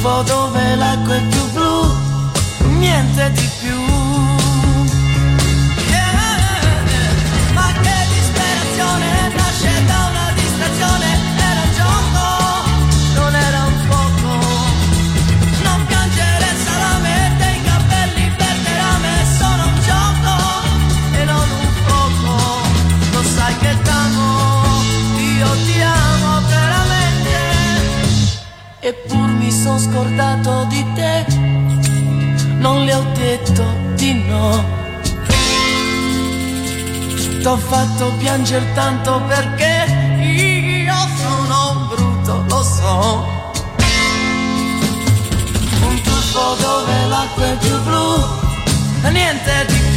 Tuffo dove l'acqua è più blu, niente di più. Scordato di te, non le ho detto di no. T'ho fatto piangere tanto perché io sono brutto, lo so. Un tuffo dove l'acqua è più blu, niente di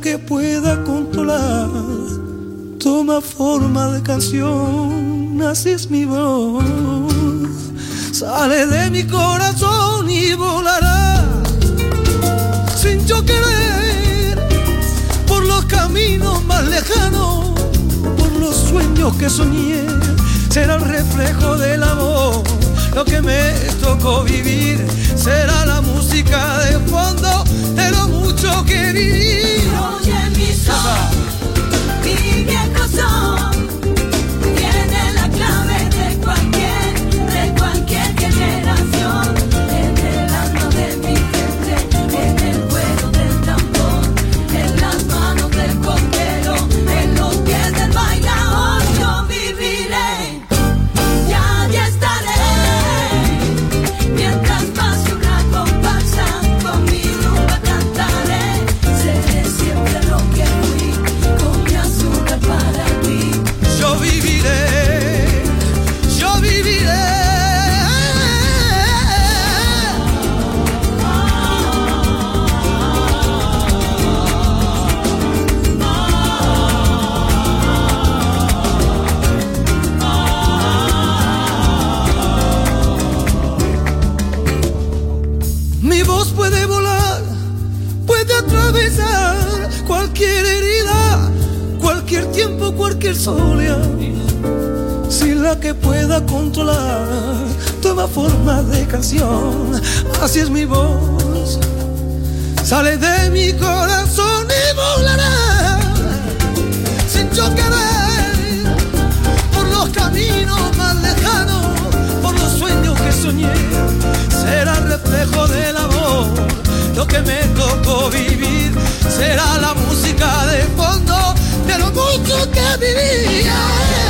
que pueda controlar toma forma de canción, así es mi voz. Sale de mi corazón y volará sin yo querer por los caminos más lejanos, por los sueños que soñé. Será el reflejo del amor lo que me tocó vivir. Será la música de fondo de lo mucho que. Sasa Mi voz puede volar, puede atravesar cualquier herida, cualquier tiempo, cualquier soledad. Si la que pueda controlar toma forma de canción, así es mi voz. Sale de mi corazón y volará sin yo querer por los caminos más lejanos, por los sueños que soñé. Será reflejo de la lo que me tocó vivir será la música de fondo de lo mucho que vivía.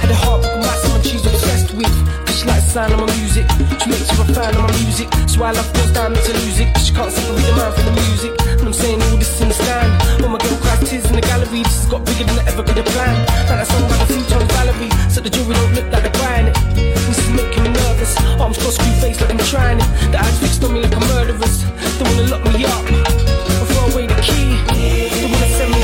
Had a heart broken by someone she's obsessed with. Cause she likes the sound of my music. She makes her a fan of my music. So I love down to lose it. She can't separate the man from the music. And I'm saying all this in the stand. When my girl cries tears in the gallery, this has got bigger than I ever could have planned. Like that song by the few times Valerie. So the jury don't look like they're crying it. This is making me nervous. Arms crossed, screw face like I'm trying it. The eyes fixed on me like a. They wanna lock me up. I'm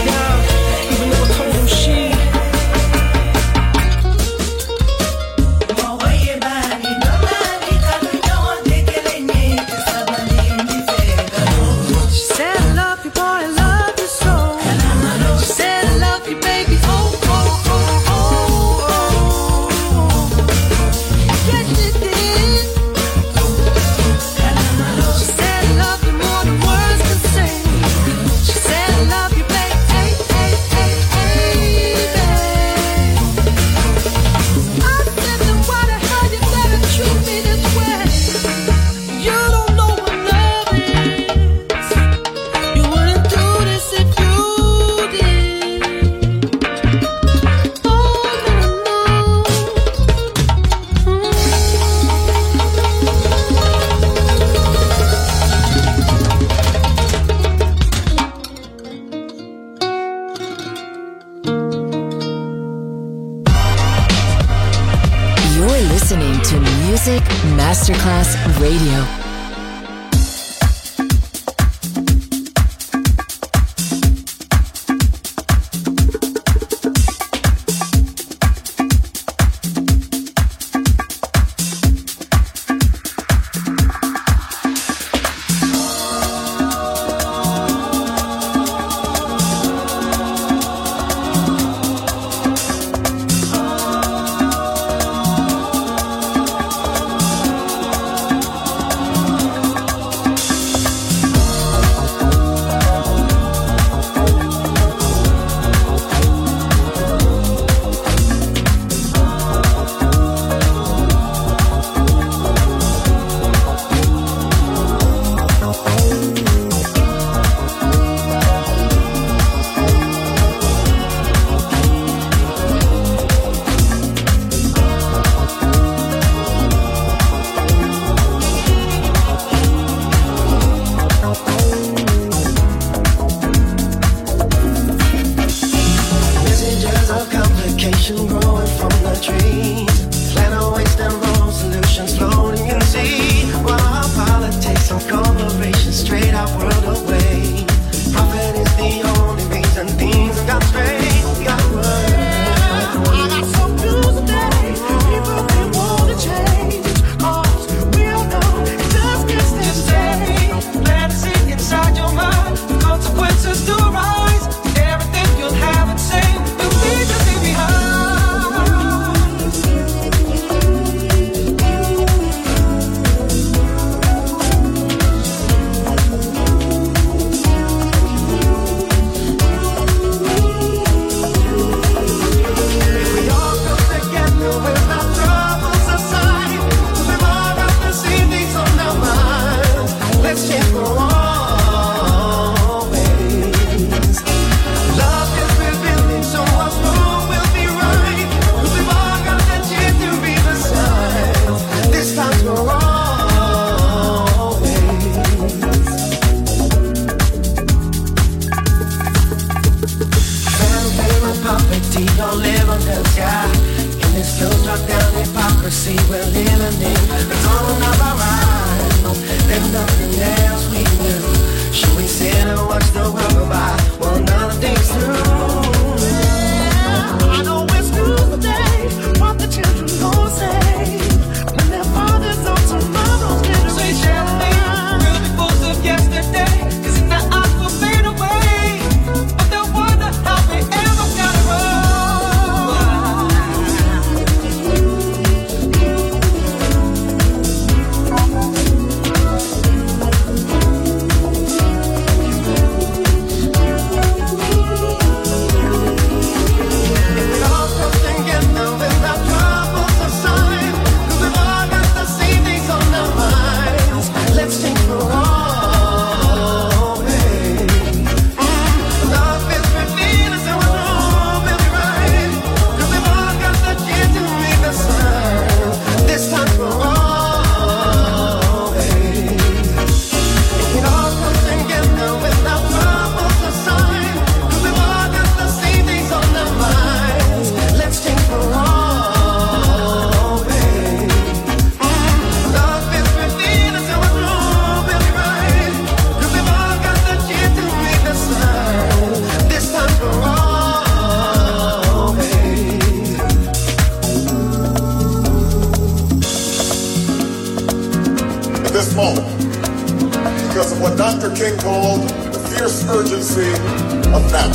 of now.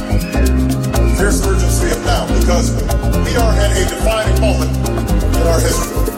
Fierce urgency of now because we are at a defining moment in our history.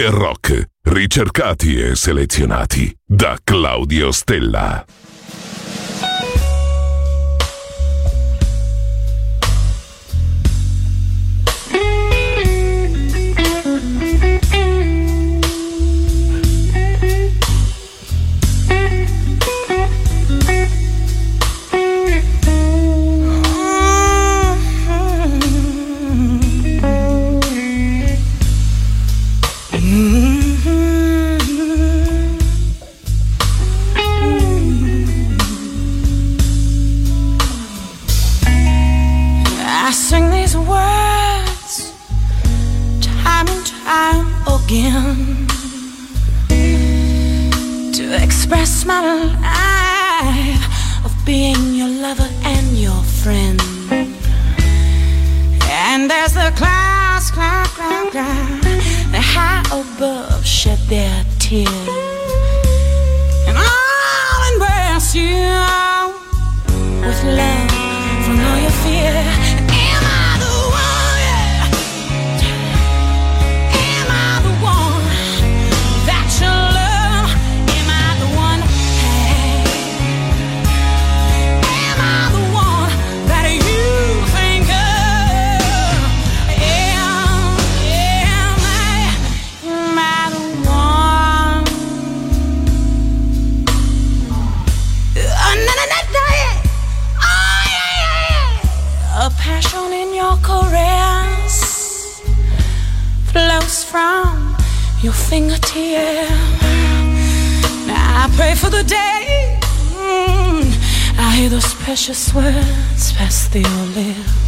per rock, ricercati e selezionati da Claudio Stella. of being your lover and your friend. And as the clouds cloud, cloud, cloud the high above shed their tears. And I'll embrace you with love from all your fear. sing a tear. Now I pray for the day mm, I hear those precious words past your lips.